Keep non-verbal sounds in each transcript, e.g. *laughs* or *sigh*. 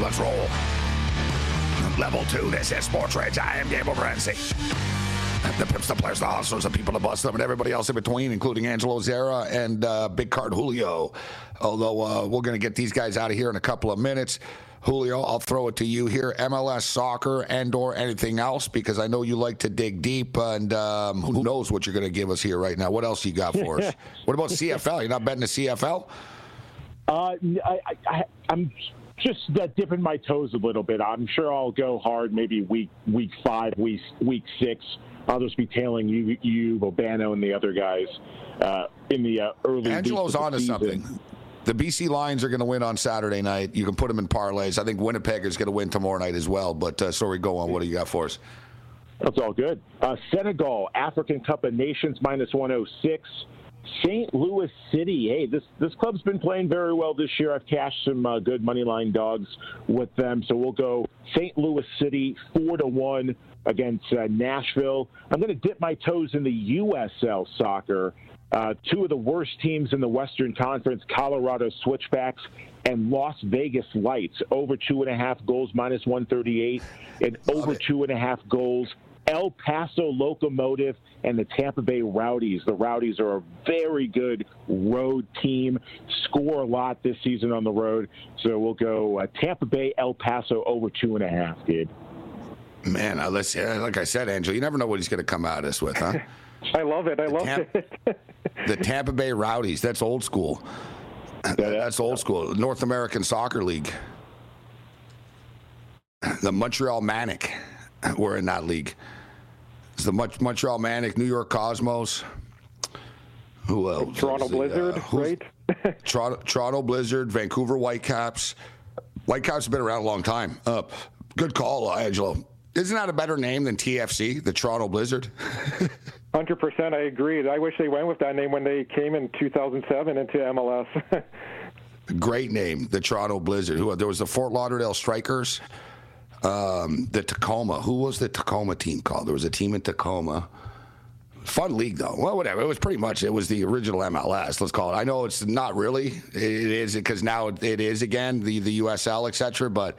Let's roll. Level two, this is Sports Rage. I am Gabe Morency. The pimps, the players, the hustlers, the people, the bust them, and everybody else in between, including Angelo Zara and uh, Big Card Julio. Although uh, we're going to get these guys out of here in a couple of minutes. Julio, I'll throw it to you here. MLS soccer and or anything else because I know you like to dig deep and um, who knows what you're going to give us here right now. What else you got for us? *laughs* what about CFL? You're not betting the CFL? Uh, I, I, I'm just uh, dipping my toes a little bit. I'm sure I'll go hard maybe week week five, week week six. I'll just be tailing you, you Rob Veno, and the other guys uh, in the uh, early. Angelo's onto something. The BC Lions are going to win on Saturday night. You can put them in parlays. I think Winnipeg is going to win tomorrow night as well. But uh, sorry, go on. What do you got for us? That's all good. Uh, Senegal, African Cup of Nations, minus 106. St. Louis City. Hey, this this club's been playing very well this year. I've cashed some uh, good money line dogs with them, so we'll go St. Louis City four to one against uh, Nashville. I'm going to dip my toes in the USL soccer. Uh, two of the worst teams in the Western Conference, Colorado Switchbacks and Las Vegas Lights, over two and a half goals, minus 138, and over two and a half goals. El Paso Locomotive and the Tampa Bay Rowdies. The Rowdies are a very good road team, score a lot this season on the road. So we'll go uh, Tampa Bay, El Paso over two and a half, dude. Man, uh, let's, uh, like I said, Angel, you never know what he's going to come at us with, huh? *laughs* I love it. I love Tam- it. *laughs* the Tampa Bay Rowdies. That's old school. That's old school. North American Soccer League. The Montreal Manic. *clears throat* We're in that league. It's the Montreal Manic, New York Cosmos. Who else? Toronto uh, Blizzard, right? *laughs* Toronto, Toronto Blizzard, Vancouver Whitecaps. Whitecaps have been around a long time. Uh, good call, uh, Angelo. Isn't that a better name than TFC, the Toronto Blizzard? *laughs* Hundred percent. I agree. I wish they went with that name when they came in 2007 into MLS. *laughs* Great name, the Toronto Blizzard. Who there was the Fort Lauderdale Strikers, um, the Tacoma. Who was the Tacoma team called? There was a team in Tacoma. Fun league though. Well, whatever. It was pretty much it was the original MLS. Let's call it. I know it's not really. It is because now it is again the the USL etc. But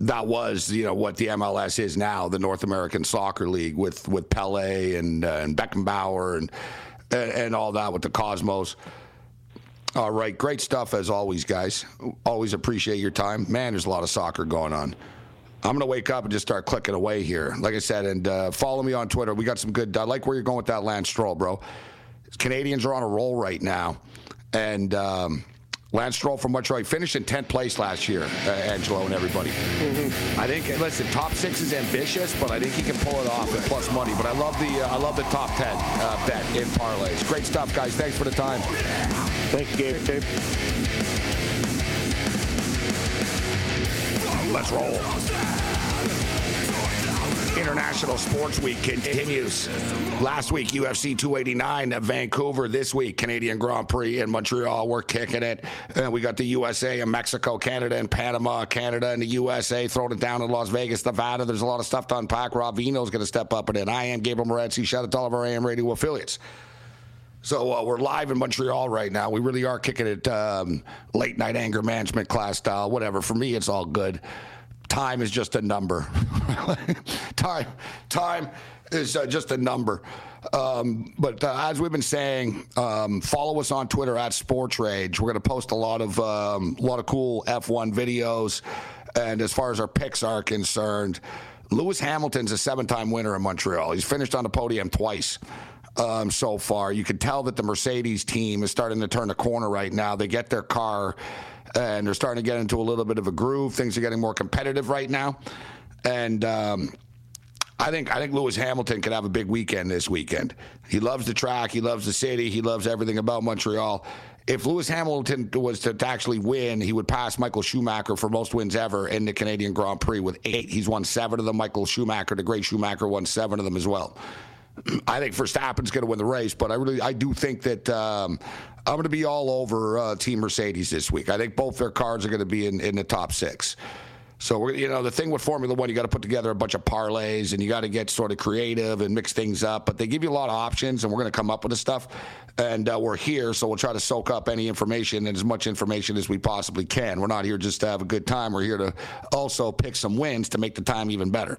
that was you know what the MLS is now, the North American Soccer League with with Pele and uh, and Beckenbauer and, and and all that with the Cosmos. All right, great stuff as always, guys. Always appreciate your time. Man, there's a lot of soccer going on. I'm gonna wake up and just start clicking away here, like I said, and uh, follow me on Twitter. We got some good. I like where you're going with that Lance Stroll, bro. Canadians are on a roll right now, and um, Lance Stroll from Montreal finished in 10th place last year. Uh, Angelo and everybody. I think. Listen, top six is ambitious, but I think he can pull it off at plus money. But I love the uh, I love the top 10 uh, bet in parlays. Great stuff, guys. Thanks for the time. Thanks, Gabe. Let's roll. International Sports Week continues. Last week, UFC 289 at Vancouver. This week, Canadian Grand Prix in Montreal. We're kicking it. And we got the USA and Mexico, Canada and Panama, Canada and the USA throwing it down in Las Vegas, Nevada. There's a lot of stuff to unpack. Rob Veno's going to step up and in. I am Gabriel Morency. Shout out to all of our AM radio affiliates. So uh, we're live in Montreal right now. We really are kicking it um, late night anger management class style, whatever. For me, it's all good time is just a number. *laughs* time, time is uh, just a number. Um, but uh, as we've been saying, um, follow us on Twitter at Sports Rage. We're going to post a lot of um, a lot of cool F1 videos. And as far as our picks are concerned, Lewis Hamilton's a seven-time winner in Montreal. He's finished on the podium twice. Um, so far, you can tell that the Mercedes team is starting to turn the corner right now. They get their car and they're starting to get into a little bit of a groove. Things are getting more competitive right now, and. Um, I think I think Lewis Hamilton could have a big weekend this weekend. He loves the track, he loves the city, he loves everything about Montreal. If Lewis Hamilton was to, to, actually win, he would pass Michael Schumacher for most wins ever in the Canadian Grand Prix with eight. He's won seven of them. Michael Schumacher, the great Schumacher, won seven of them as well. I think Verstappen's going to win the race, but I really I do think that um, I'm going to be all over uh, Team Mercedes this week. I think both their cars are going to be in, in the top six. So you know the thing with Formula One, you got to put together a bunch of parlays and you got to get sort of creative and mix things up. But they give you a lot of options, and we're going to come up with the stuff. And uh, we're here, so we'll try to soak up any information and as much information as we possibly can. We're not here just to have a good time. We're here to also pick some wins to make the time even better.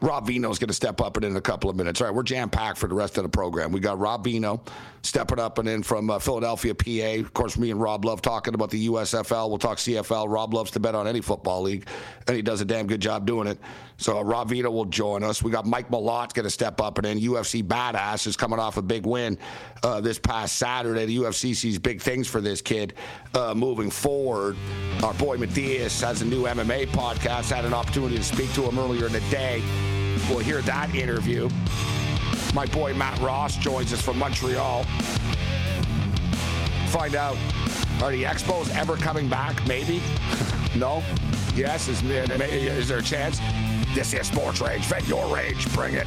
Rob Veno is going to step up in a couple of minutes. All right, we're jam packed for the rest of the program. We got Rob Veno stepping up and in from uh, Philadelphia, PA. Of course, me and Rob love talking about the USFL. We'll talk CFL. Rob loves to bet on any football league, and he does a damn good job doing it. So uh, Rob Veno will join us. We got Mike Malott going to step up, and then UFC Badass is coming off a big win uh, this past Saturday. The UFC sees big things for this kid uh, moving forward. Our boy Mathias has a new MMA podcast. Had an opportunity to speak to him earlier in the day. We'll hear that interview. My boy Matt Ross joins us from Montreal. Find out are the Expos ever coming back? Maybe. *laughs* no. Yes. Is, is there a chance? This is Sports Rage. Vent your rage. Bring it.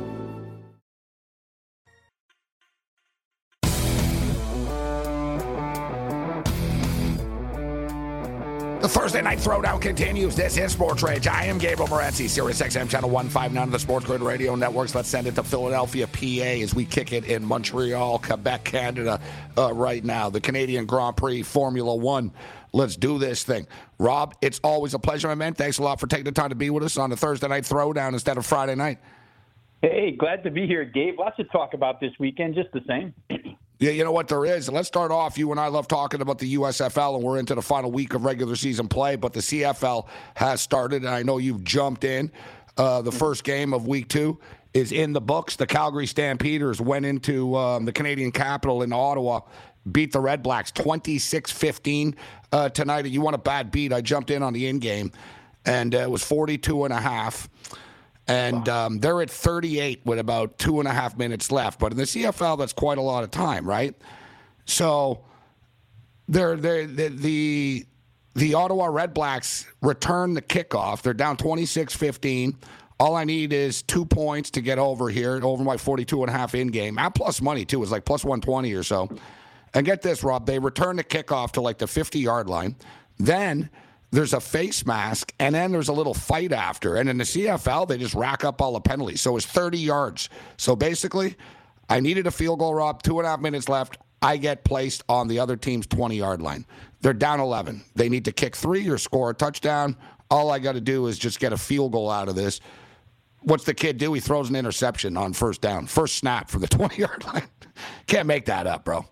The Thursday Night Throwdown continues. This is Sports Rage. I am Gabriel Morency, Sirius XM Channel 159 of the Sports Grid Radio Networks. Let's send it to Philadelphia, PA, as we kick it in Montreal, Quebec, Canada, uh, right now. The Canadian Grand Prix Formula One. Let's do this thing. Rob, it's always a pleasure, my man. Thanks a lot for taking the time to be with us on the Thursday Night Throwdown instead of Friday night. Hey, glad to be here, Gabe. Lots to talk about this weekend, just the same. *clears throat* Yeah, you know what there is. Let's start off. You and I love talking about the USFL, and we're into the final week of regular season play. But the CFL has started, and I know you've jumped in. Uh, the first game of week two is in the books. The Calgary Stampeders went into um, the Canadian capital in Ottawa beat the Red Blacks 26 15 uh, tonight. You want a bad beat? I jumped in on the in game, and uh, it was 42 and a half. And um, they're at 38 with about two and a half minutes left. But in the CFL, that's quite a lot of time, right? So they're, they're, the, the, the Ottawa Red Blacks return the kickoff. They're down 26 15. All I need is two points to get over here, over my 42 and a half in game. At plus money, too. It's like plus 120 or so. And get this, Rob, they return the kickoff to like the 50 yard line. Then there's a face mask, and then there's a little fight after. And in the CFL, they just rack up all the penalties. So it's 30 yards. So basically, I needed a field goal, Rob, two and a half minutes left. I get placed on the other team's 20 yard line. They're down 11. They need to kick three or score a touchdown. All I got to do is just get a field goal out of this. What's the kid do? He throws an interception on first down, first snap from the *laughs* 20 yard line. Can't make that up, bro.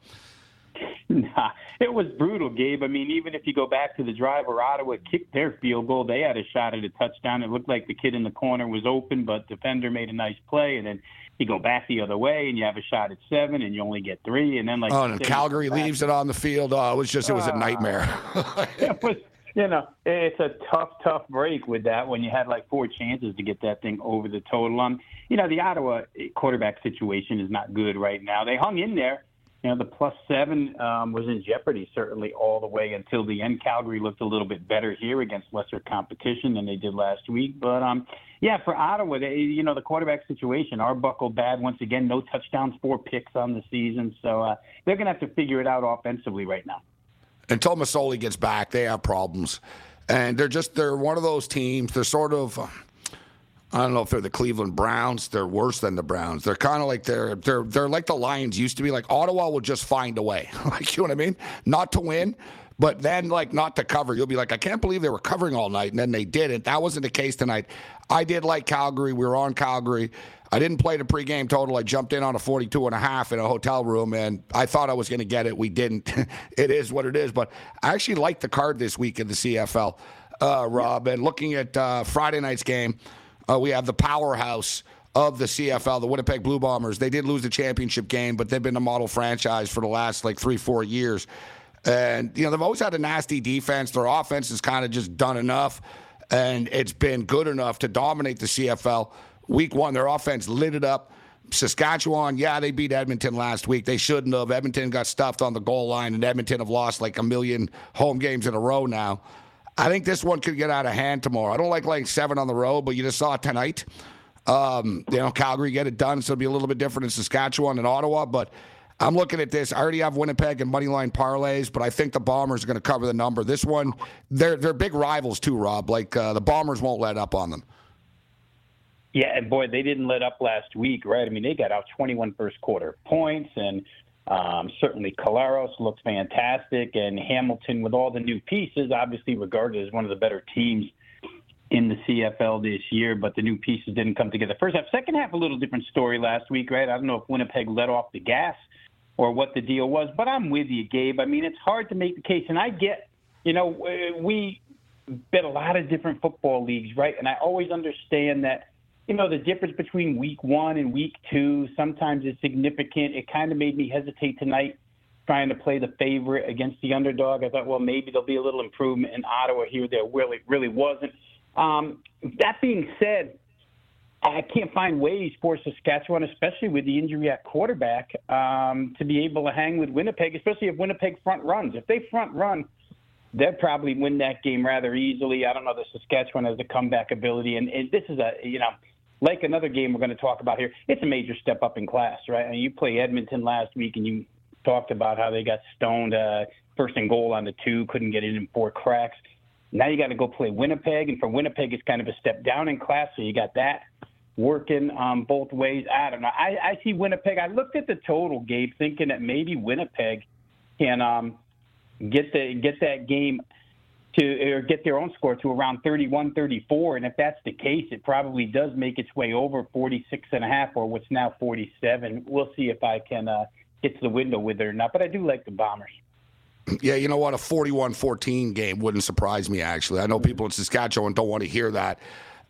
Nah, it was brutal, Gabe. I mean, even if you go back to the drive where Ottawa kicked their field goal, they had a shot at a touchdown. It looked like the kid in the corner was open, but defender made a nice play, and then you go back the other way, and you have a shot at seven, and you only get three, and then like oh, and Calgary leaves it on the field. Oh, it was just it was a nightmare. *laughs* *laughs* it was, you know, it's a tough, tough break with that when you had like four chances to get that thing over the total. Um, you know, the Ottawa quarterback situation is not good right now. They hung in there you know, the plus seven um, was in jeopardy certainly all the way until the end. Calgary looked a little bit better here against lesser competition than they did last week. But um, yeah, for Ottawa, they, you know, the quarterback situation, Arbuckle bad once again, no touchdowns, four picks on the season. So uh, they're going to have to figure it out offensively right now. Until Masoli gets back, they have problems. And they're just, they're one of those teams, they're sort of. I don't know if they're the Cleveland Browns. They're worse than the Browns. They're kind of like they're they're they're like the Lions used to be. Like Ottawa will just find a way. *laughs* like you know what I mean? Not to win, but then like not to cover. You'll be like, I can't believe they were covering all night, and then they didn't. That wasn't the case tonight. I did like Calgary. We were on Calgary. I didn't play the pregame total. I jumped in on a 42 and a half in a hotel room, and I thought I was going to get it. We didn't. *laughs* it is what it is. But I actually like the card this week in the CFL, uh, Rob. And looking at uh, Friday night's game. Uh, we have the powerhouse of the CFL, the Winnipeg Blue Bombers. They did lose the championship game, but they've been a model franchise for the last like three, four years. And, you know, they've always had a nasty defense. Their offense has kind of just done enough, and it's been good enough to dominate the CFL. Week one, their offense lit it up. Saskatchewan, yeah, they beat Edmonton last week. They shouldn't have. Edmonton got stuffed on the goal line, and Edmonton have lost like a million home games in a row now. I think this one could get out of hand tomorrow. I don't like laying seven on the road, but you just saw it tonight. Um, you know, Calgary get it done, so it'll be a little bit different in Saskatchewan and Ottawa. But I'm looking at this. I already have Winnipeg and moneyline parlays, but I think the Bombers are going to cover the number. This one, they're they're big rivals too, Rob. Like uh, the Bombers won't let up on them. Yeah, and boy, they didn't let up last week, right? I mean, they got out 21 first quarter points, and um, certainly, Collaros looks fantastic, and Hamilton, with all the new pieces, obviously regarded as one of the better teams in the CFL this year. But the new pieces didn't come together. First half, second half, a little different story last week, right? I don't know if Winnipeg let off the gas or what the deal was, but I'm with you, Gabe. I mean, it's hard to make the case, and I get, you know, we bet a lot of different football leagues, right? And I always understand that you know, the difference between week one and week two sometimes is significant. It kind of made me hesitate tonight trying to play the favorite against the underdog. I thought, well, maybe there'll be a little improvement in Ottawa here. There really, really wasn't. Um, that being said, I can't find ways for Saskatchewan, especially with the injury at quarterback, um, to be able to hang with Winnipeg, especially if Winnipeg front runs. If they front run, they'll probably win that game rather easily. I don't know. The Saskatchewan has a comeback ability, and, and this is a you know like another game we're going to talk about here, it's a major step up in class, right? I mean, you play Edmonton last week, and you talked about how they got stoned uh, first and goal on the two, couldn't get it in four cracks. Now you got to go play Winnipeg, and for Winnipeg, it's kind of a step down in class. So you got that working um, both ways. I don't know. I, I see Winnipeg. I looked at the total, Gabe, thinking that maybe Winnipeg can um, get the get that game to or get their own score to around 31 34 and if that's the case it probably does make its way over 46 and a half or what's now 47 we'll see if i can uh, get to the window with it or not but i do like the bombers yeah, you know what? A 41 14 game wouldn't surprise me, actually. I know people in Saskatchewan don't want to hear that.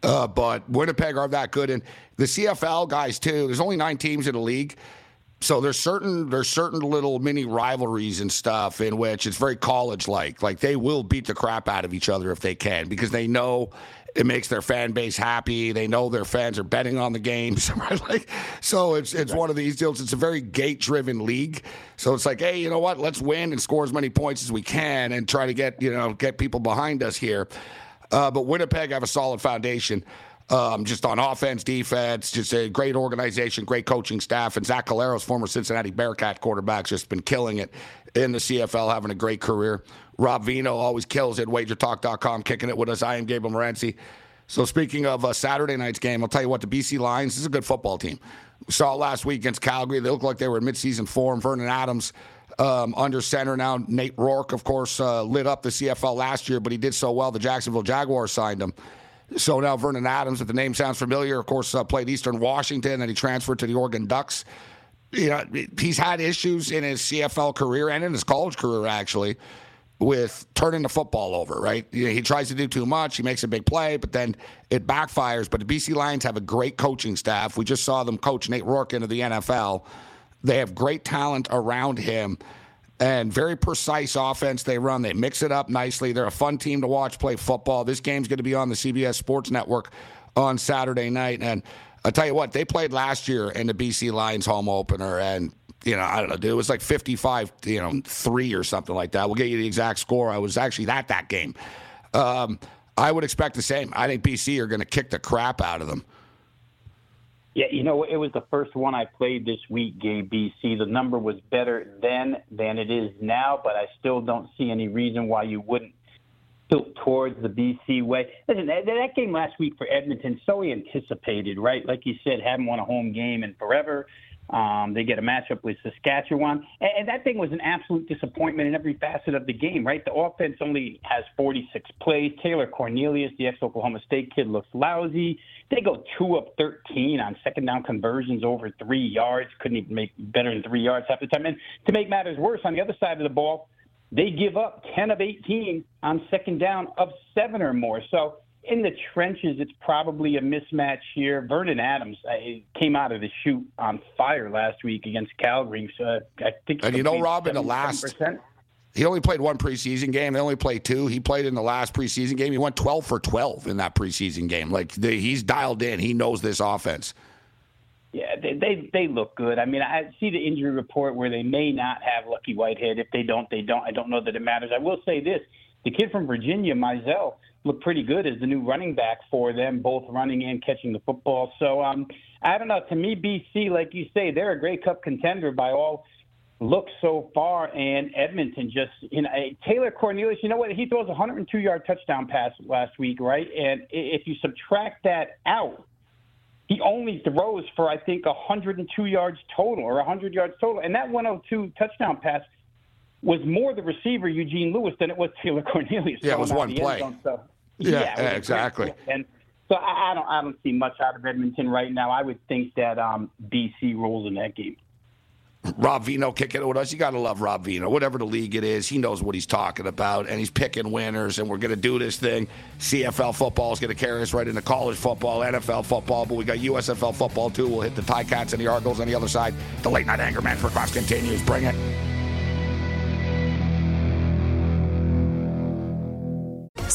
Uh, but Winnipeg are that good. And the CFL guys, too, there's only nine teams in the league. So there's certain there's certain little mini rivalries and stuff in which it's very college like. Like they will beat the crap out of each other if they can because they know it makes their fan base happy. They know their fans are betting on the games, *laughs* right? Like, so it's it's one of these deals. It's a very gate driven league. So it's like, hey, you know what? Let's win and score as many points as we can and try to get you know get people behind us here. Uh, but Winnipeg have a solid foundation. Um, just on offense, defense, just a great organization, great coaching staff. And Zach Collaros, former Cincinnati Bearcat quarterback, just been killing it in the CFL, having a great career. Rob Veno always kills it. WagerTalk.com, kicking it with us. I am Gabriel Morency. So speaking of uh, Saturday night's game, I'll tell you what, the BC Lions is a good football team. We saw it last week against Calgary. They look like they were in midseason form. Vernon Adams um, under center now. Nate Rourke, of course, uh, lit up the CFL last year, but he did so well. The Jacksonville Jaguars signed him. So now Vernon Adams, if the name sounds familiar, of course, uh, played Eastern Washington, and he transferred to the Oregon Ducks. You know, he's had issues in his CFL career and in his college career, actually, with turning the football over, right? You know, he tries to do too much. He makes a big play, but then it backfires. But the BC Lions have a great coaching staff. We just saw them coach Nate Rourke into the NFL. They have great talent around him and very precise offense they run. They mix it up nicely. They're a fun team to watch play football. This game's going to be on the CBS Sports Network on Saturday night. And I'll tell you what, they played last year in the BC Lions home opener, and you know, I don't know, dude, it was like 55, you know, three or something like that. We'll get you the exact score. I was actually at that game. Um, I would expect the same. I think BC are going to kick the crap out of them. Yeah, you know, it was the first one I played this week, Gabe BC. The number was better then than it is now, but I still don't see any reason why you wouldn't tilt towards the BC way. Listen, that, that game last week for Edmonton, so anticipated, right? Like you said, haven't won a home game in forever. Um, they get a matchup with Saskatchewan. And, and that thing was an absolute disappointment in every facet of the game, right? The offense only has 46 plays. Taylor Cornelius, the ex Oklahoma State kid, looks lousy. They go two of 13 on second down conversions over three yards. Couldn't even make better than three yards half the time. And to make matters worse, on the other side of the ball, they give up 10 of 18 on second down of seven or more. So in the trenches, it's probably a mismatch here. Vernon Adams uh, came out of the chute on fire last week against Calgary. So I think. And you know, Robin, the last. He only played one preseason game. They only played two. He played in the last preseason game. He went 12 for 12 in that preseason game. Like the, he's dialed in. He knows this offense. Yeah, they, they they look good. I mean, I see the injury report where they may not have Lucky Whitehead. If they don't, they don't. I don't know that it matters. I will say this: the kid from Virginia, Mizzell, looked pretty good as the new running back for them, both running and catching the football. So um, I don't know. To me, BC, like you say, they're a Grey Cup contender by all looks so far. And Edmonton just, you know, Taylor Cornelius, you know what? He throws a 102 yard touchdown pass last week, right? And if you subtract that out, he only throws for I think 102 yards total or 100 yards total, and that 102 touchdown pass was more the receiver Eugene Lewis than it was Taylor *laughs* Cornelius. Yeah, it was one play. Zone, so, yeah, yeah, yeah exactly. And so I, I, don't I don't see much out of Edmonton right now. I would think that um, BC rolls in that game. Rob Veno kicking it with us. You got to love Rob Veno. Whatever the league it is, he knows what he's talking about, and he's picking winners. And we're going to do this thing. CFL football is going to carry us right into college football, NFL football, but we got USFL football too. We'll hit the Ticats and the Argos on the other side. The late night anger man for Cross continues. Bring it.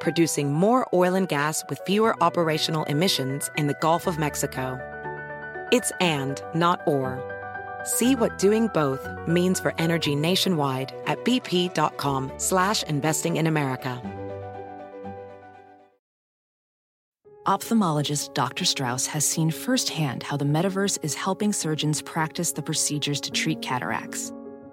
producing more oil and gas with fewer operational emissions in the Gulf of Mexico. It's and, not or. See what doing both means for energy nationwide at bp.com slash investing in America. Ophthalmologist Dr. Strauss has seen firsthand how the metaverse is helping surgeons practice the procedures to treat cataracts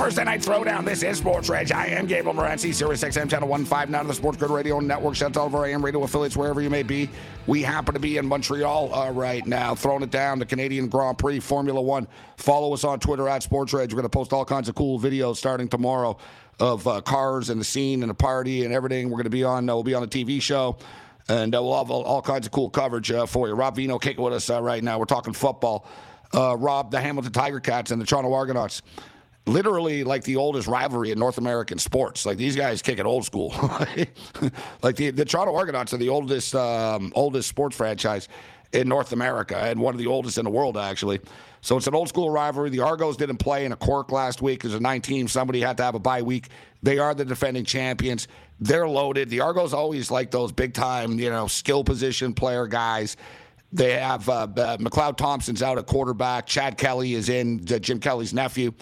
Thursday Night Throwdown. This is Sports Rage. I am Gabriel Morency, Sirius XM Channel 159 of the Sports Grid Radio Network. Shout out to all of our AM radio affiliates, wherever you may be. We happen to be in Montreal uh, right now, throwing it down, the Canadian Grand Prix, Formula One. Follow us on Twitter at Sports Rage. We're going to post all kinds of cool videos starting tomorrow of uh, cars and the scene and the party and everything. We're going to be on, uh, we'll be on a TV show. And uh, we'll have all, all kinds of cool coverage uh, for you. Rob Veno kicking with us uh, right now. We're talking football. Uh, Rob, the Hamilton Tiger Cats and the Toronto Argonauts literally like the oldest rivalry in North American sports. Like these guys kick it old school. *laughs* like the, the Toronto Argonauts are the oldest um, oldest sports franchise in North America and one of the oldest in the world actually. So it's an old school rivalry. The Argos didn't play in a cork last week because of 19. Somebody had to have a bye week. They are the defending champions. They're loaded. The Argos always like those big time, you know, skill position player guys. They have uh, uh, McLeod Thompson's out at quarterback. Chad Kelly is in, uh, Jim Kelly's nephew.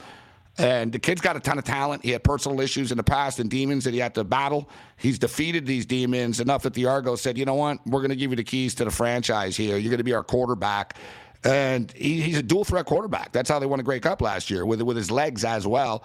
And the kid's got a ton of talent. He had personal issues in the past and demons that he had to battle. He's defeated these demons enough that the Argos said, you know what? We're going to give you the keys to the franchise here. You're going to be our quarterback. And he, he's a dual threat quarterback. That's how they won a Grey Cup last year, with, with his legs as well.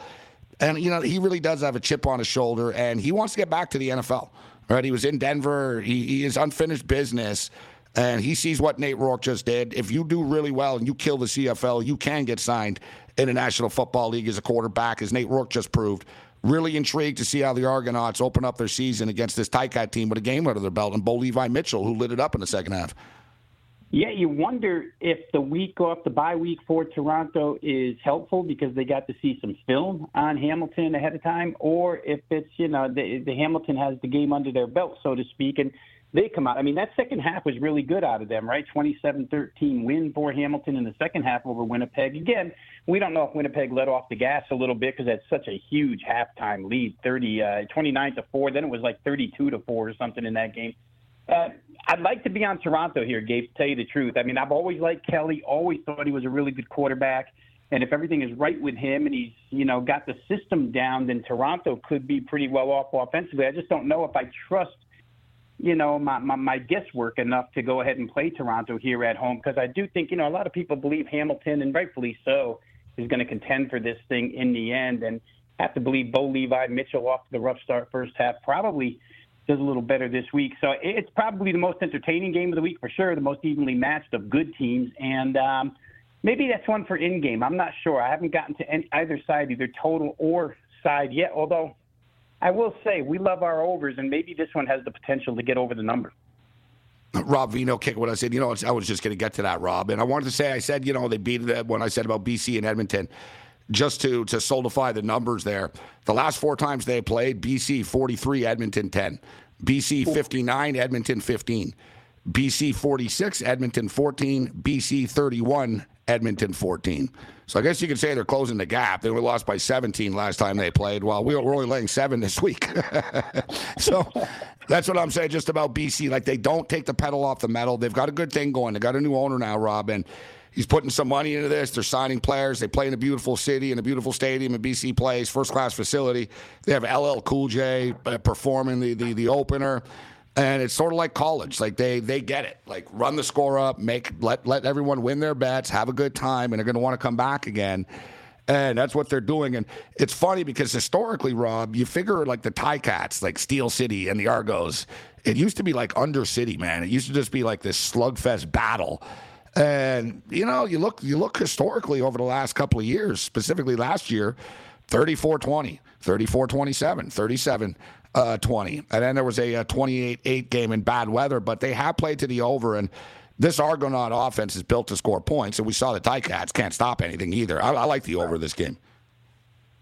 And, you know, he really does have a chip on his shoulder, and he wants to get back to the NFL. Right? He was in Denver. He, he is unfinished business. And he sees what Nate Rourke just did. If you do really well and you kill the CFL, you can get signed in the National Football League as a quarterback, as Nate Rourke just proved. Really intrigued to see how the Argonauts open up their season against this Ticat team with a game under their belt and Bo Levi Mitchell, who lit it up in the second half. Yeah, you wonder if the week off the bye week for Toronto is helpful because they got to see some film on Hamilton ahead of time, or if it's you know the, the Hamilton has the game under their belt, so to speak, and they come out. I mean, that second half was really good out of them, right? 27-13 win for Hamilton in the second half over Winnipeg. Again, we don't know if Winnipeg let off the gas a little bit because that's such a huge halftime lead, 30, uh, 29 to four. Then it was like 32 to four or something in that game. Uh, I'd like to be on Toronto here, Gabe, to tell you the truth. I mean, I've always liked Kelly, always thought he was a really good quarterback. And if everything is right with him and he's, you know, got the system down, then Toronto could be pretty well off offensively. I just don't know if I trust, you know, my, my, my guesswork enough to go ahead and play Toronto here at home because I do think, you know, a lot of people believe Hamilton, and rightfully so, is going to contend for this thing in the end. And have to believe Bo Levi Mitchell off the rough start first half probably – does a little better this week. So it's probably the most entertaining game of the week for sure, the most evenly matched of good teams. And um, maybe that's one for in game. I'm not sure. I haven't gotten to any, either side, either total or side yet, although I will say we love our overs, and maybe this one has the potential to get over the number. Rob Veno kicked what I said. You know, I was just going to get to that, Rob. And I wanted to say, I said, you know, they beat it when I said about BC and Edmonton just to to solidify the numbers there. The last four times they played, BC 43, Edmonton 10. BC 59, Edmonton 15. BC 46, Edmonton 14. BC 31, Edmonton 14. So I guess you could say they're closing the gap. They were lost by 17 last time they played. Well, we were only laying seven this week. *laughs* so that's what I'm saying just about BC. Like they don't take the pedal off the metal. They've got a good thing going. They got a new owner now, Rob, and he's putting some money into this. They're signing players. They play in a beautiful city, in a beautiful stadium, in BC Place, first class facility. They have LL Cool J uh, performing the, the the opener. And it's sort of like college. Like they they get it. Like run the score up, make let let everyone win their bets, have a good time, and they're going to want to come back again. And that's what they're doing. And it's funny because historically, Rob, you figure like the Ticats, like Steel City and the Argos, it used to be like Under City, man. It used to just be like this slugfest battle. And you know, you look you look historically over the last couple of years, specifically last year, 34-20, 34-27, 37 uh, 20. And then there was a 28-8 game in bad weather, but they have played to the over and this Argonaut offense is built to score points, and we saw the Ticats can't stop anything either. I, I like the over this game.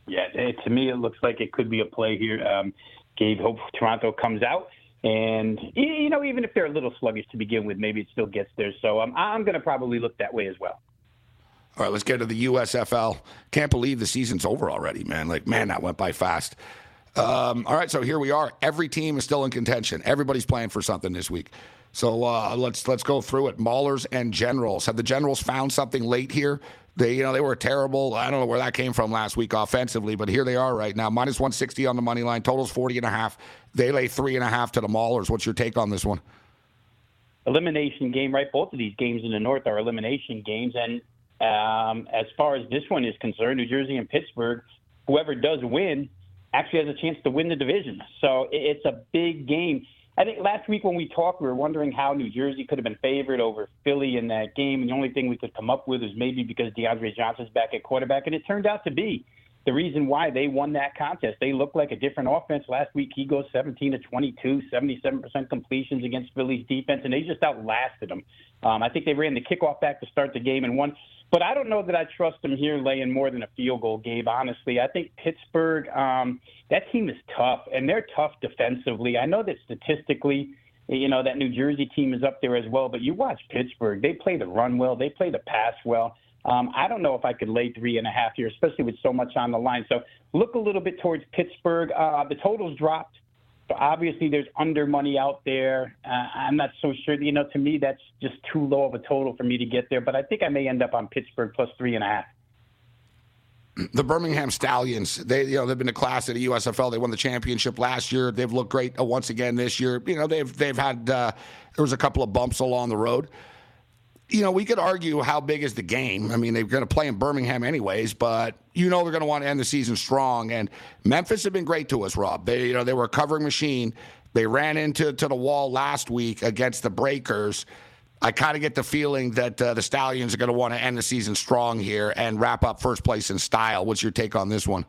Yeah, to me, it looks like it could be a play here. Um, Gabe, hope Toronto comes out And you know, even if they're a little sluggish to begin with, maybe it still gets there. So um, I'm going to probably look that way as well. All right, let's get to the USFL. Can't believe the season's over already, man. Like, man, that went by fast. Um, all right, so here we are. Every team is still in contention. Everybody's playing for something this week. So uh, let's let's go through it. Maulers and Generals. Have the Generals found something late here? They you know they were terrible. I don't know where that came from last week offensively, but here they are right now. Minus 160 on the money line. Totals 40 and a half. They lay three and a half to the Maulers. What's your take on this one? Elimination game, right? Both of these games in the North are elimination games, and um, as far as this one is concerned, New Jersey and Pittsburgh, whoever does win actually has a chance to win the division. So it's a big game. I think last week when we talked, we were wondering how New Jersey could have been favored over Philly in that game. And the only thing we could come up with is maybe because DeAndre Johnson's back at quarterback. And it turned out to be the reason why they won that contest. They looked like a different offense last week. He goes 17 to 22, 77% completions against Philly's defense, and they just outlasted them. Um, I think they ran the kickoff back to start the game and won. But I don't know that I trust them here laying more than a field goal, Gabe. Honestly, I think Pittsburgh, um, that team is tough, and they're tough defensively. I know that statistically, you know that New Jersey team is up there as well. But you watch Pittsburgh; they play the run well, they play the pass well. Um, I don't know if I could lay three and a half here, especially with so much on the line. So look a little bit towards Pittsburgh. Uh, the totals dropped. So obviously, there's under money out there. Uh, I'm not so sure. You know, to me, that's just too low of a total for me to get there. But I think I may end up on Pittsburgh plus three and a half. The Birmingham Stallions, they you know they've been a class at the USFL. They won the championship last year. They've looked great once again this year. You know they've they've had uh, there was a couple of bumps along the road you know, we could argue how big is the game. I mean, they're going to play in Birmingham anyways, but you know they're going to want to end the season strong. And Memphis have been great to us, Rob. They, you know, they were a covering machine. They ran into to the wall last week against the Breakers. I kind of get the feeling that uh, the Stallions are going to want to end the season strong here and wrap up first place in style. What's your take on this one?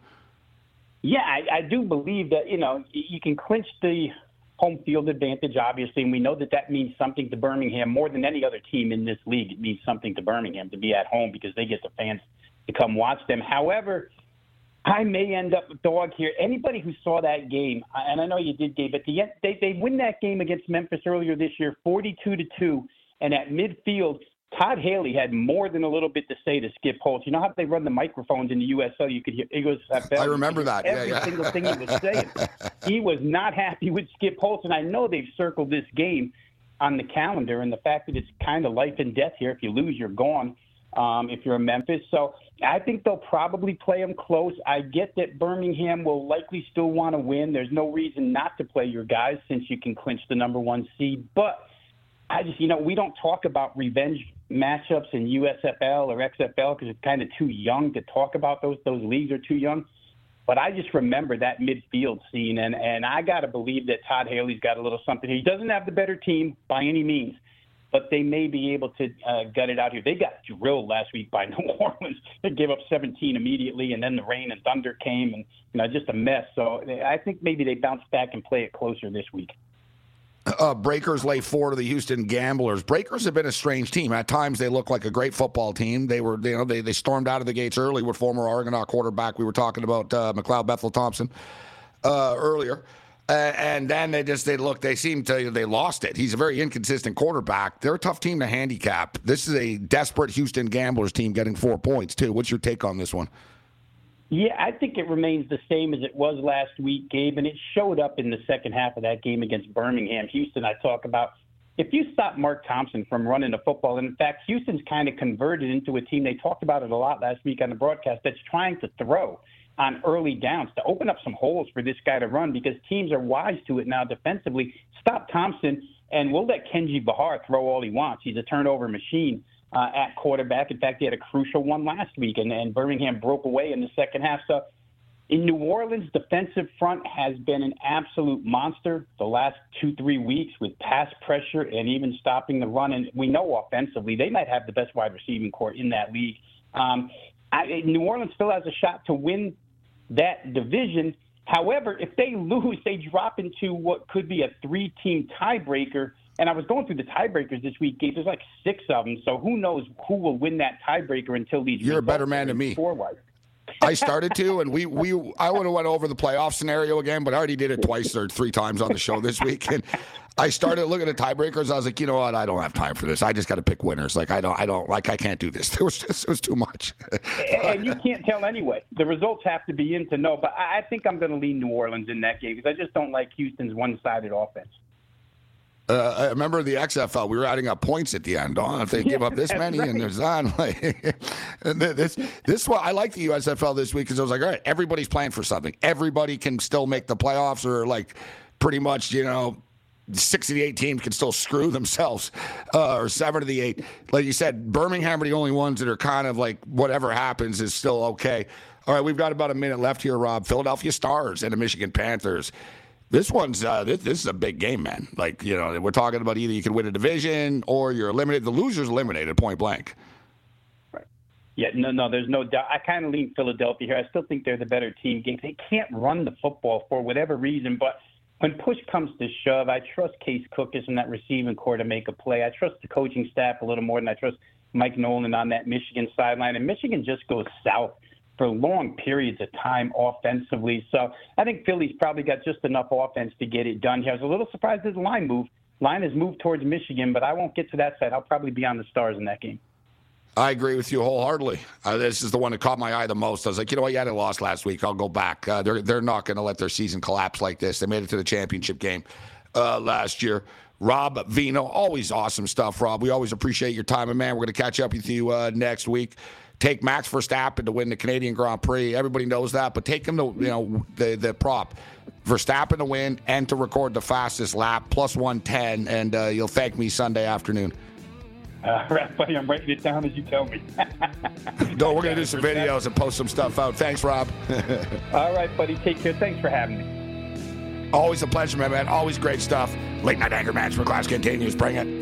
Yeah, I, I do believe that you know you can clinch the home field advantage, obviously, and we know that that means something to Birmingham more than any other team in this league. It means something to Birmingham to be at home because they get the fans to come watch them. However, I may end up a dog here. Anybody who saw that game, and I know you did, Gabe, but the, they they win that game against Memphis earlier this year, forty-two to two, and at midfield, Todd Haley had more than a little bit to say to Skip Holtz. You know how they run the microphones in the USL? You could hear he goes. I remember that. Every yeah, yeah. single thing he was saying. *laughs* he was not happy with Skip Holtz, and I know they've circled this game on the calendar, and the fact that it's kind of life and death here. If you lose, you're gone. Um, if you're a Memphis, so I think they'll probably play them close. I get that Birmingham will likely still want to win. There's no reason not to play your guys since you can clinch the number one seed, but. I just, you know, we don't talk about revenge matchups in USFL or XFL because it's kind of too young to talk about those. Those leagues are too young. But I just remember that midfield scene, and and I got to believe that Todd Haley's got a little something. He doesn't have the better team by any means, but they may be able to uh, gut it out here. They got drilled last week by *laughs* New Orleans. They gave up 17 immediately, and then the rain and thunder came, and you know just a mess. So I think maybe they bounce back and play it closer this week. Uh, Breakers lay four to the Houston Gamblers. Breakers have been a strange team. At times, they look like a great football team. They were, you know, they, they stormed out of the gates early with former Argonaut quarterback. We were talking about uh, McLeod Bethel Thompson uh, earlier. And then they just they look they seem to they lost it. He's a very inconsistent quarterback. They're a tough team to handicap. This is a desperate Houston Gamblers team getting four points too. What's your take on this one? Yeah, I think it remains the same as it was last week, Gabe, and it showed up in the second half of that game against Birmingham. Houston, I talk about. If you stop Mark Thompson from running the football, and in fact, Houston's kind of converted into a team, they talked about it a lot last week on the broadcast, that's trying to throw on early downs to open up some holes for this guy to run because teams are wise to it now defensively. Stop Thompson, and we'll let Kenji Bahar throw all he wants. He's a turnover machine uh, at quarterback. In fact, he had a crucial one last week, and, and Birmingham broke away in the second half. So, in New Orleans, defensive front has been an absolute monster the last two, three weeks with pass pressure and even stopping the run. And we know offensively, they might have the best wide receiving core in that league. Um, I, New Orleans still has a shot to win that division. However, if they lose, they drop into what could be a three team tiebreaker and I was going through the tiebreakers this week, Gabe. There's like six of them, so who knows who will win that tiebreaker until these. You're a better man than me. Forward. I started to, and we we I would have went over the playoff scenario again, but I already did it twice or three times on the show this week, and I started looking at tiebreakers. I was like, you know what? I don't have time for this. I just got to pick winners. Like I don't, I don't, like I can't do this. *laughs* It was just, it was too much. and you can't tell anyway. The results have to be in to know. But I think I'm going to lean New Orleans in that game because I just don't like Houston's one-sided offense. Uh, I remember the XFL. We were adding up points at the end. Oh, if they give up this many right. and there's on *laughs* like and this this one I like the USFL this week because I was like, all right, everybody's playing for something. Everybody can still make the playoffs or like pretty much, you know, six of the eight teams can still screw themselves, uh, or seven of the eight. Like you said, Birmingham are the only ones that are kind of like whatever happens is still okay. All right, we've got about a minute left here, Rob. Philadelphia Stars and the Michigan Panthers. This one's uh, this, this is a big game, man. Like you know, we're talking about either you can win a division or you're eliminated. The loser's eliminated, point blank. Right. Yeah, no, no, there's no doubt. I kind of lean Philadelphia here. I still think they're the better team. They can't run the football for whatever reason, but when push comes to shove, I trust Case Cookus in that receiving corps to make a play. I trust the coaching staff a little more than I trust Mike Nolan on that Michigan sideline. And Michigan just goes south for long periods of time offensively. So I think Philly's probably got just enough offense to get it done here. I was a little surprised his line move. Line has moved towards Michigan, but I won't get to that side. I'll probably be on the Stars in that game. I agree with you wholeheartedly. Uh, this is the one that caught my eye the most. I was like, you know what? Had a loss last week. I'll go back. Uh, they're they're not going to let their season collapse like this. They made it to the championship game uh, last year. Rob Veno, always awesome stuff, Rob. We always appreciate your time, and man, we're going to catch up with you uh, next week. Take Max Verstappen to win the Canadian Grand Prix. Everybody knows that, but take him to you know the the prop. Verstappen to win and to record the fastest lap plus 110, and uh, you'll thank me Sunday afternoon. Uh, right, buddy, I'm writing it down as you tell me. *laughs* no, we're going to do some videos and post some stuff out. Thanks, Rob. *laughs* All right, buddy. Take care. Thanks for having me. Always a pleasure, my man. Always great stuff. Late night anger management class continues. Bring it.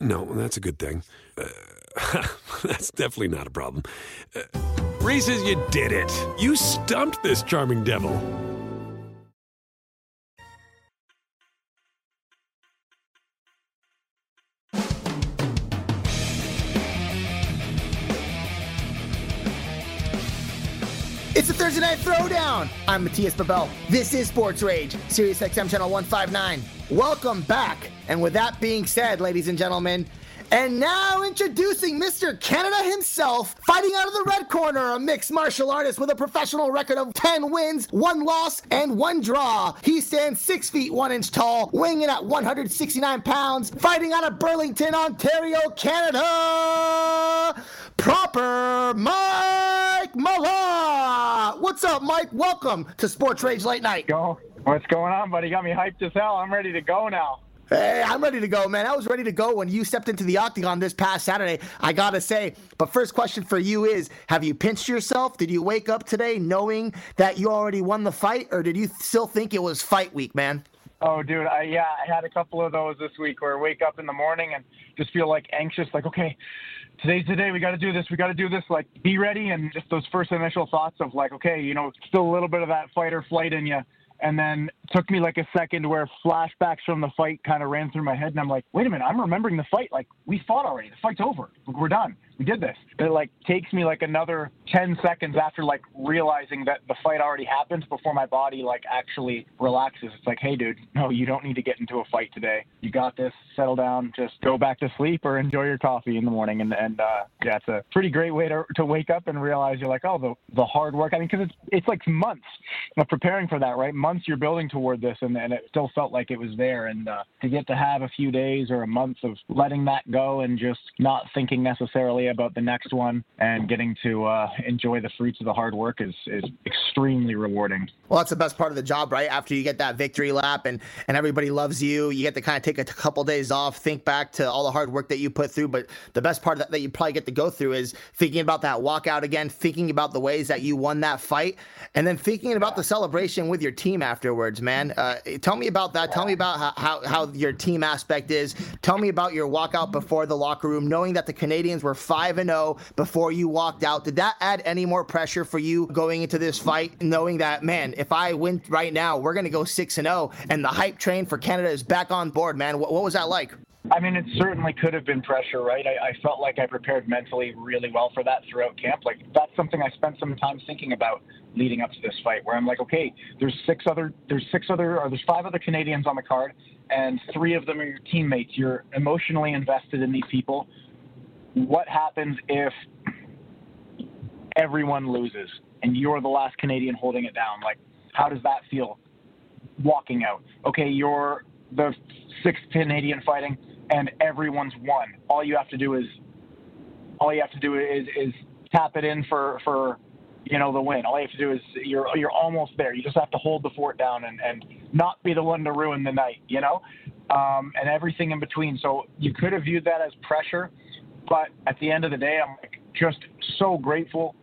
no, that's a good thing. Uh, *laughs* that's definitely not a problem. Uh, Reese's, you did it. You stumped this charming devil. It's the Thursday Night Throwdown. I'm Mathias Berbel. This is Sports Rage, Sirius XM Channel 159. Welcome back. And with that being said, ladies and gentlemen, and now introducing Mr. Canada himself, fighting out of the red corner, a mixed martial artist with a professional record of 10 wins, 1 loss, and 1 draw. He stands 6 feet 1 inch tall, weighing in at 169 pounds, fighting out of Burlington, Ontario, Canada. Proper Mike Malott. What's up, Mike? Welcome to Sports Rage Late Night. Go. What's going on, buddy? Got me hyped as hell. I'm ready to go now. Hey, I'm ready to go, man. I was ready to go when you stepped into the octagon this past Saturday. I gotta say, but first question for you is: Have you pinched yourself? Did you wake up today knowing that you already won the fight, or did you still think it was fight week, man? Oh, dude, I yeah, I had a couple of those this week where I wake up in the morning and just feel like anxious, like okay, today's the day. We got to do this. We got to do this. Like, be ready. And just those first initial thoughts of like, okay, you know, still a little bit of that fight or flight in you. And then took me like a second where flashbacks from the fight kind of ran through my head. And I'm like, wait a minute, I'm remembering the fight. Like, we fought already. The fight's over. We're done we did this. It like takes me like another 10 seconds after like realizing that the fight already happened before my body like actually relaxes. It's like, hey, dude, no, you don't need to get into a fight today. You got this. Settle down. Just go back to sleep or enjoy your coffee in the morning. And and uh, yeah, it's a pretty great way to to wake up and realize you're like, oh, the the hard work. I mean, because it's it's like months of preparing for that, right? Months you're building toward this, and and it still felt like it was there. And uh, to get to have a few days or a month of letting that go and just not thinking necessarily about the next one and getting to uh, enjoy the fruits of the hard work is, is extremely rewarding. Well, that's the best part of the job, right? After you get that victory lap and, and everybody loves you, you get to kind of take a couple days off, think back to all the hard work that you put through. But the best part that, that you probably get to go through is thinking about that walkout again, thinking about the ways that you won that fight, and then thinking about the celebration with your team afterwards, man. Uh, tell me about that. Tell me about how, how, how your team aspect is. Tell me about your walkout before the locker room, knowing that the Canadians were 5 and 0 before you walked out. Did that add any more pressure for you going into this fight, knowing that, man, if I win right now, we're going to go 6 and 0 and the hype train for Canada is back on board, man? What, what was that like? I mean, it certainly could have been pressure, right? I, I, felt like I prepared mentally really well for that throughout camp. Like that's something I spent some time thinking about leading up to this fight, where I'm like, okay, there's six other, there's six other, or there's five other Canadians on the card, and three of them are your teammates. You're emotionally invested in these people what happens if everyone loses and you're the last Canadian holding it down? Like, how does that feel walking out? Okay, you're the sixth Canadian fighting and everyone's won. All you have to do is all you have to do is is tap it in for for you know the win. All you have to do is you're you're almost there. You just have to hold the fort down and and not be the one to ruin the night. You know, um, and everything in between. So you could have viewed that as pressure. But at the end of the day, I'm just so grateful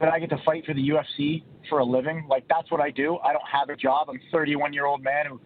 that I get to fight for the UFC for a living. Like that's what I do. I don't have a job. I'm a 31 year old man who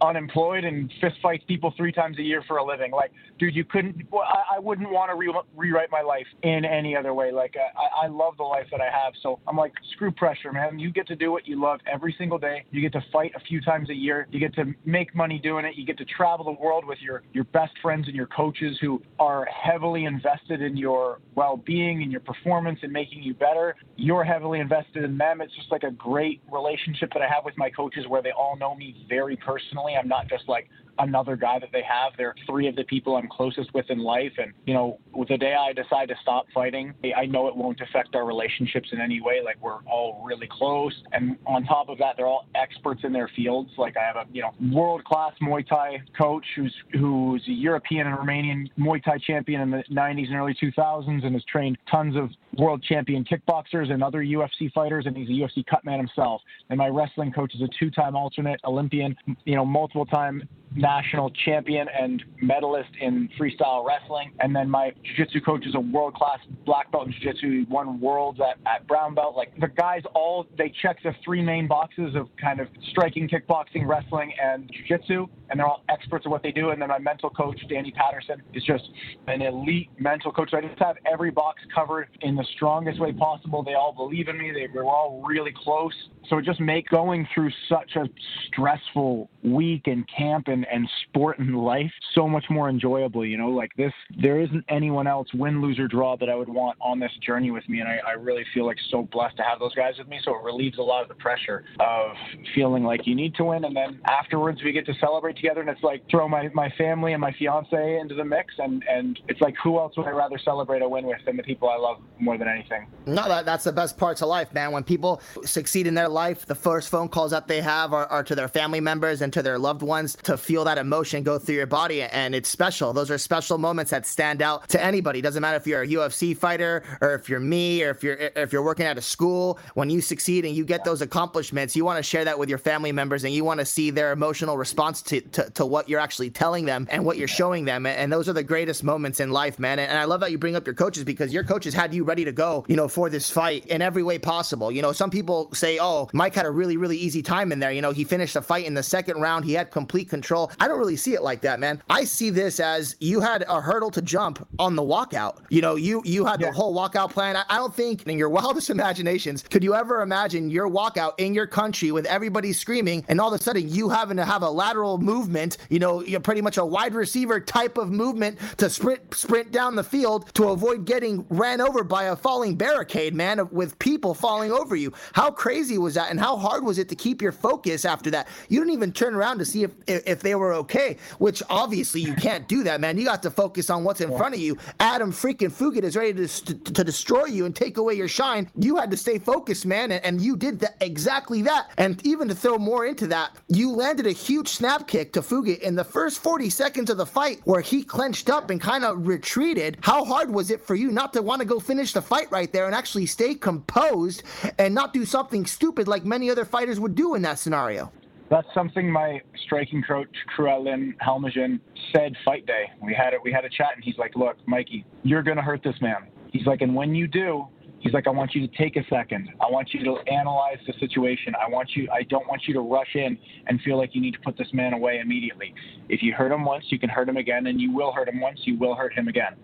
unemployed and fist fights people three times a year for a living. Like, dude, you couldn't. I, I wouldn't want to re- rewrite my life in any other way. Like, I, I love the life that I have. So I'm like, screw pressure, man. You get to do what you love every single day. You get to fight a few times a year. You get to make money doing it. You get to travel the world with your your best friends and your coaches who are heavily invested in your well-being and your performance and making you better. You're heavily invested in them. It's just like a great relationship that I have with my coaches, where they all know me very personally. I'm not just like another guy that they have. They're three of the people I'm closest with in life. And, you know, the day I decide to stop fighting, I know it won't affect our relationships in any way. Like, we're all really close. And on top of that, they're all experts in their fields. Like, I have a, you know, world class Muay Thai coach who's, who's a European and Romanian Muay Thai champion in the 90s and early 2000s and has trained tons of world champion kickboxers and other UFC fighters. And he's a UFC cut man himself. And my wrestling coach is a two time alternate Olympian, you know, multiple time national champion and medalist in freestyle wrestling. And then my jiu-jitsu coach is a world-class black belt in jiu-jitsu. He won worlds at, at brown belt. Like the guys all, they check the three main boxes of kind of striking, kickboxing, wrestling, and jiu-jitsu. And they're all experts at what they do. And then my mental coach, Danny Patterson, is just an elite mental coach. So I just have every box covered in the strongest way possible. They all believe in me. They, we're all really close. So it just makes going through such a stressful week in camp and, and sport and life so much more enjoyable. You know, like this, there isn't anyone else, win, lose, or draw, that I would want on this journey with me. And I, I really feel like so blessed to have those guys with me. So it relieves a lot of the pressure of feeling like you need to win. And then afterwards, we get to celebrate together. And it's like throw my, my family and my fiance into the mix. And, and it's like, who else would I rather celebrate a win with than the people I love more than anything? No, that, that's the best parts of life, man. When people succeed in their life, the first phone calls that they have are, are to their family members and to their loved ones to feel that emotion go through your body, and it's special. Those are special moments that stand out to anybody. Doesn't matter if you're a UFC fighter or if you're me or if you're if you're working at a school. When you succeed and you get those accomplishments, you want to share that with your family members, and you want to see their emotional response to, to, to what you're actually telling them and what you're showing them. And those are the greatest moments in life, man. And I love that you bring up your coaches because your coaches had you ready to go, you know, for this fight in every way possible. You know, some people say, oh, Mike had a really, really easy time in there. You know, he finished the fight in the second round. He had complete control. I don't really see it like that, man. I see this as you had a hurdle to jump on the walkout. You know, you you had yeah. the whole walkout plan. I, I don't think in your wildest *laughs* imaginations could you ever imagine your walkout in your country with everybody screaming and all of a sudden you having to have a lateral movement, you know, you're pretty much a wide receiver type of movement to sprint sprint down the field to avoid getting ran over by a falling barricade, man, with people falling over you. How crazy was that and how hard was it to keep your focus after that? You didn't even turn around to see if if they were okay, which obviously you can't do that, man. You got to focus on what's in front of you. Adam freaking Fugitt is ready to, to, to destroy you and take away your shine. You had to stay focused, man, and, and you did that, exactly that. And even to throw more into that, you landed a huge snap kick to Fugitt in the first 40 seconds of the fight where he clenched up and kind of retreated. How hard was it for you not to want to go finish the fight right there and actually stay composed and not do something stupid like many other fighters would do in that scenario? That's something my striking coach Crewellin Helmegen said fight day. We had it. We had a chat, and he's like, "Look, Mikey, you're gonna hurt this man." He's like, "And when you do, he's like, I want you to take a second. I want you to analyze the situation. I want you. I don't want you to rush in and feel like you need to put this man away immediately. If you hurt him once, you can hurt him again, and you will hurt him once. You will hurt him again.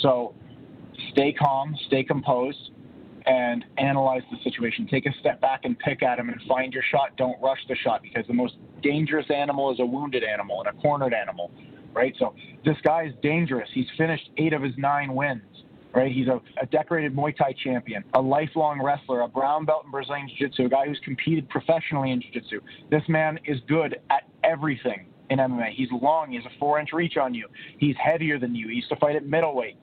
So, stay calm, stay composed." And analyze the situation. Take a step back and pick at him and find your shot. Don't rush the shot because the most dangerous animal is a wounded animal and a cornered animal, right? So this guy is dangerous. He's finished eight of his nine wins, right? He's a, a decorated Muay Thai champion, a lifelong wrestler, a brown belt in Brazilian Jiu Jitsu, a guy who's competed professionally in Jiu Jitsu. This man is good at everything in MMA. He's long. He has a four inch reach on you. He's heavier than you. He used to fight at middleweight.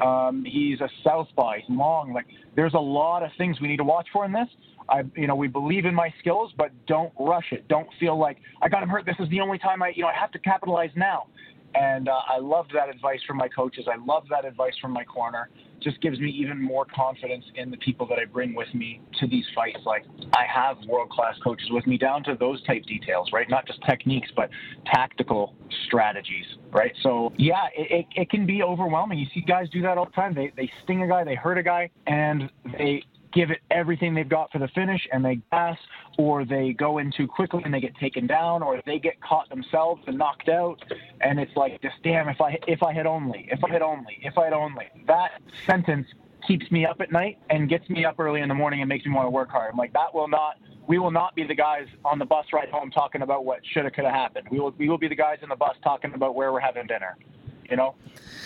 Um, he's a southpaw. He's long. Like there's a lot of things we need to watch for in this. I, you know, we believe in my skills, but don't rush it. Don't feel like I got him hurt. This is the only time I, you know, I have to capitalize now. And uh, I loved that advice from my coaches. I love that advice from my corner. Just gives me even more confidence in the people that I bring with me to these fights. Like I have world class coaches with me down to those type details, right? Not just techniques, but tactical strategies, right? So yeah, it, it, it can be overwhelming. You see guys do that all the time. They they sting a guy, they hurt a guy, and they give it everything they've got for the finish and they gas, or they go in too quickly and they get taken down, or they get caught themselves and knocked out. And it's like, just damn, if I if I had only, if I had only, if I had only. That sentence keeps me up at night and gets me up early in the morning and makes me want to work hard. I'm like, that will not. We will not be the guys on the bus ride home talking about what should have could have happened. We will we will be the guys in the bus talking about where we're having dinner you know.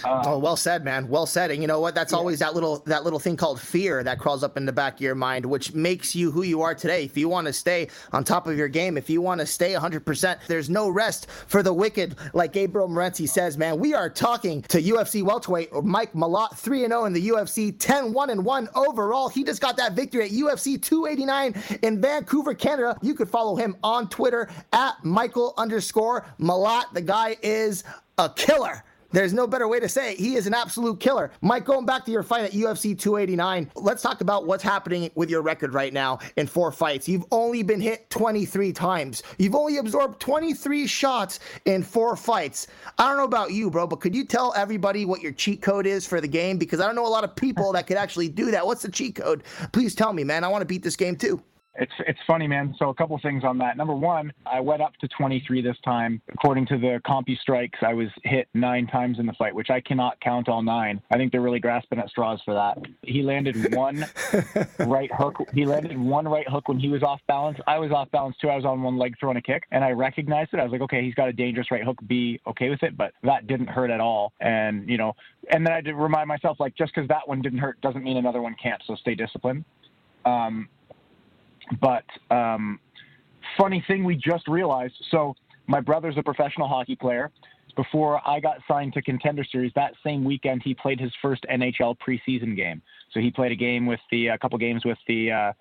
Uh, oh, well said, man. Well said. And you know what? That's yeah. always that little that little thing called fear that crawls up in the back of your mind, which makes you who you are today. If you want to stay on top of your game, if you want to stay 100%, there's no rest for the wicked. Like Gabriel Morency says, man, we are talking to UFC welterweight Mike Malott, 3 0 in the UFC, 10 1 and 1 overall. He just got that victory at UFC 289 in Vancouver, Canada. You could follow him on Twitter at Michael underscore Malott. The guy is a killer. There's no better way to say it. He is an absolute killer. Mike, going back to your fight at UFC 289, let's talk about what's happening with your record right now in four fights. You've only been hit 23 times. You've only absorbed 23 shots in four fights. I don't know about you, bro, but could you tell everybody what your cheat code is for the game? Because I don't know a lot of people that could actually do that. What's the cheat code? Please tell me, man. I want to beat this game too. It's it's funny, man. So a couple things on that. Number one, I went up to 23 this time. According to the CompuStrikes, I was hit nine times in the fight, which I cannot count all nine. I think they're really grasping at straws for that. He landed one *laughs* right hook. He landed one right hook when he was off balance. I was off balance too. I was on one leg throwing a kick, and I recognized it. I was like, okay, he's got a dangerous right hook. Be okay with it, but that didn't hurt at all. And you know, and then I did remind myself, like, just because that one didn't hurt doesn't mean another one can't. So stay disciplined. Um, but um, funny thing, we just realized. So my brother's a professional hockey player. Before I got signed to Contender Series, that same weekend he played his first NHL preseason game. So he played a game with the a couple games with the uh,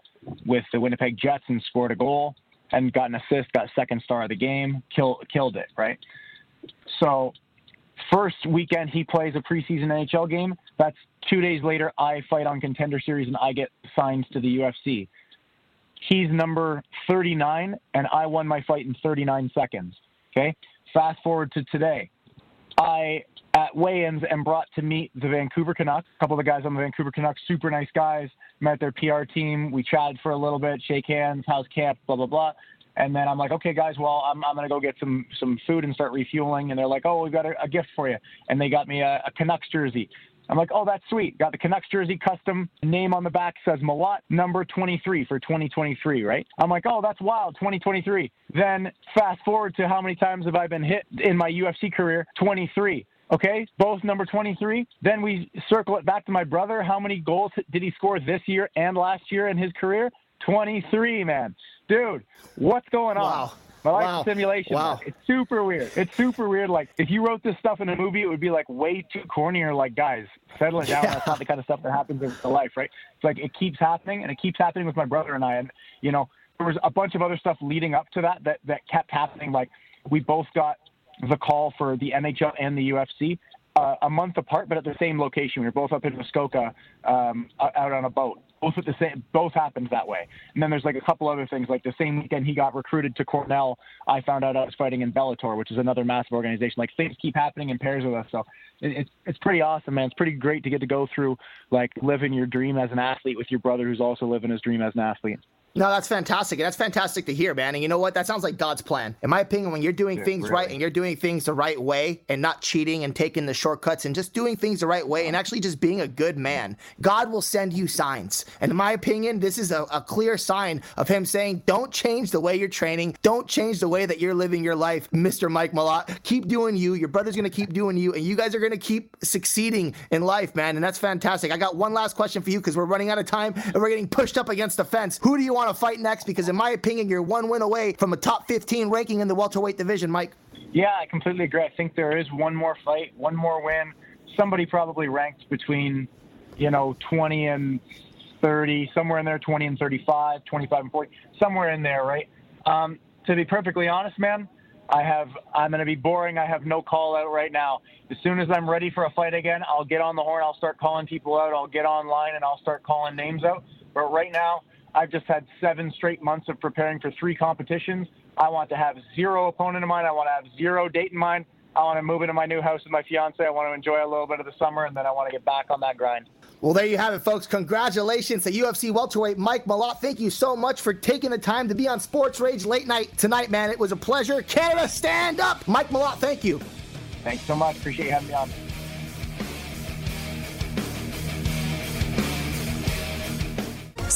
with the Winnipeg Jets and scored a goal. and got an assist, got second star of the game, kill, killed it, right? So, first weekend he plays a preseason NHL game. That's two days later, I fight on Contender Series and I get signed to the UFC. He's number 39, and I won my fight in 39 seconds. Okay. Fast forward to today. I at weigh-ins am brought to meet the Vancouver Canucks. A couple of the guys on the Vancouver Canucks, super nice guys. Met their PR team. We chatted for a little bit, shake hands, how's camp, blah blah blah. And then I'm like, okay, guys, well, I'm, I'm gonna go get some some food and start refueling. And they're like, oh, we've got a, a gift for you. And they got me a, a Canucks jersey. I'm like, oh, that's sweet. Got the Canucks jersey custom. Name on the back says Malott, number 23 for 2023, right? I'm like, oh, that's wild, 2023. Then fast forward to how many times have I been hit in my UFC career? 23. Okay, both number 23. Then we circle it back to my brother. How many goals did he score this year and last year in his career? 23, man. Dude, what's going on? My life Wow. simulation. Wow. It's super weird. It's super weird. Like if you wrote this stuff in a movie, it would be like way too corny or like, guys, settle it down. Yeah. That's not the kind of stuff that happens in real life, right? It's like it keeps happening and it keeps happening with my brother and I. And you know, there was a bunch of other stuff leading up to that that that kept happening. Like we both got the call for the NHL and the UFC uh, a month apart, but at the same location. We were both up in Muskoka, um, out on a boat. Both at the same, both happened that way. And then there's like a couple other things. Like the same weekend he got recruited to Cornell, I found out I was fighting in Bellator, which is another massive organization. Like things keep happening in pairs with us. So it, it's it's pretty awesome, man. It's pretty great to get to go through like living your dream as an athlete with your brother who's also living his dream as an athlete. No, that's fantastic. That's fantastic to hear, man. And you know what? That sounds like God's plan. In my opinion, when you're doing things right and you're doing things the right way and not cheating and taking the shortcuts and just doing things the right way and actually just being a good man, God will send you signs. And in my opinion, this is a, a clear sign of Him saying, don't change the way you're training. Don't change the way that you're living your life, Mr. Mike Malott. Keep doing you. Your brother's going to keep doing you. And you guys are going to keep succeeding in life, man. And that's fantastic. I got one last question for you because we're running out of time and we're getting pushed up against the fence. Who do you want to fight next? Because in my opinion, you're one win away from a top 15 ranking in the welterweight division, Mike. Yeah, I completely agree. I think there is one more fight, one more win. Somebody probably ranked between, you know, 20 and 30, somewhere in there, 20 and 35, 25 and 40, somewhere in there, right? Um, to be perfectly honest, man, I have. I'm going to be boring. I have no call out right now. As soon as I'm ready for a fight again, I'll get on the horn. I'll start calling people out. I'll get online and I'll start calling names out. But right now, I've just had seven straight months of preparing for three competitions. I want to have zero opponent in mind. I want to have zero date in mind. I want to move into my new house with my fiance. I want to enjoy a little bit of the summer, and then I want to get back on that grind. Well, there you have it, folks. Congratulations to UFC welterweight Mike Malott. Thank you so much for taking the time to be on Sports Rage late night tonight, man. It was a pleasure. Canada, stand up. Mike Malott, thank you. Thanks so much. Appreciate you having me on.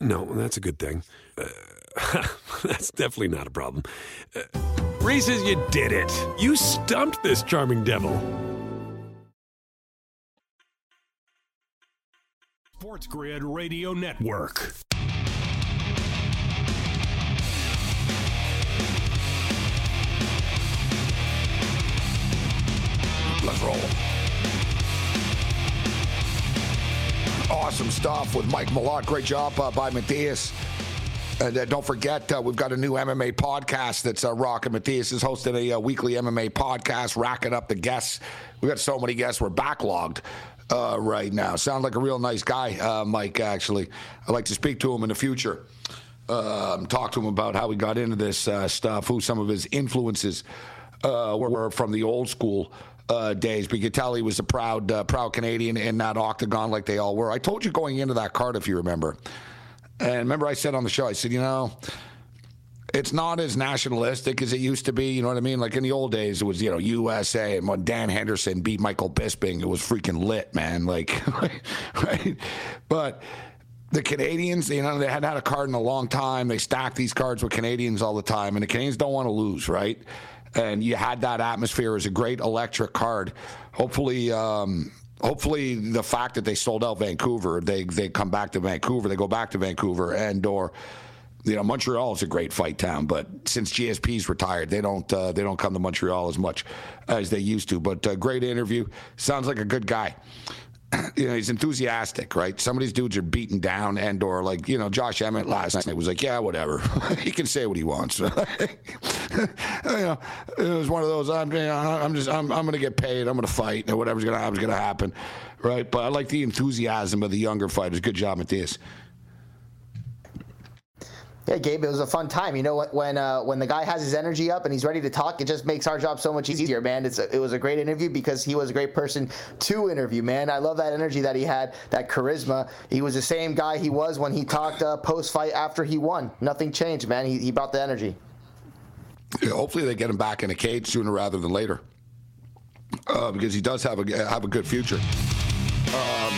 no, that's a good thing. Uh, *laughs* that's definitely not a problem. Uh, Reese's, you did it. You stumped this charming devil. Sports Grid Radio Network. Stuff with Mike Malott. Great job uh, by Mathias. And uh, don't forget, uh, we've got a new MMA podcast that's uh, rocking. Mathias is hosting a uh, weekly MMA podcast, racking up the guests. we got so many guests, we're backlogged uh, right now. Sounds like a real nice guy, uh, Mike, actually. I'd like to speak to him in the future. Um, talk to him about how he got into this stuff, who some of his influences were from the old school uh, days. But you could tell he was a proud, uh, proud Canadian in that octagon, like they all were. I told you going into that card, if you remember. And remember, I said on the show, I said, you know, it's not as nationalistic as it used to be. You know what I mean? Like in the old days, it was you know USA, and when Dan Henderson beat Michael Bisping, it was freaking lit, man. Like, *laughs* right? But the Canadians, you know, they hadn't had a card in a long time. They stack these cards with Canadians all the time, and the Canadians don't want to lose, right? And you had that atmosphere as a great electric card. Hopefully, um, hopefully the fact that they sold out Vancouver, they they come back to Vancouver, they go back to Vancouver, and or you know Montreal is a great fight town, but since GSP's retired, they don't uh, they don't come to Montreal as much as they used to. But uh, great interview, sounds like a good guy. *clears throat* You know, he's enthusiastic, right? Some of these dudes are beaten down, and or like you know, Josh Emmett last night was like, yeah, whatever, *laughs* he can say what he wants. *laughs* you know, it was one of those. I'm, you know, I'm just, I'm, I'm going to get paid. I'm going to fight, and whatever's going to happen is going to happen, right? But I like the enthusiasm of the younger fighters. Good job, Mathias. Yeah, Gabe, it was a fun time. You know, when uh, when the guy has his energy up and he's ready to talk, it just makes our job so much easier, man. It's a, it was a great interview because he was a great person to interview, man. I love that energy that he had, that charisma. He was the same guy he was when he talked uh, post fight after he won. Nothing changed, man. He, he brought the energy. Yeah, hopefully, they get him back in a cage sooner rather than later, uh, because he does have a have a good future. Um,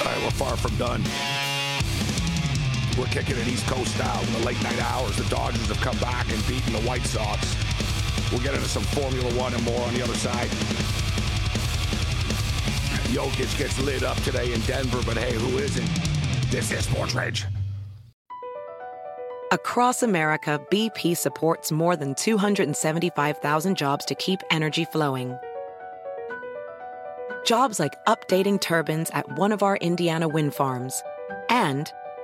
all right, we're far from done. We're kicking it East Coast style in the late night hours. The Dodgers have come back and beaten the White Sox. We'll get into some Formula One and more on the other side. Jokic gets lit up today in Denver, but hey, who isn't? This is Sports Rage. Across America, BP supports more than 275,000 jobs to keep energy flowing. Jobs like updating turbines at one of our Indiana wind farms and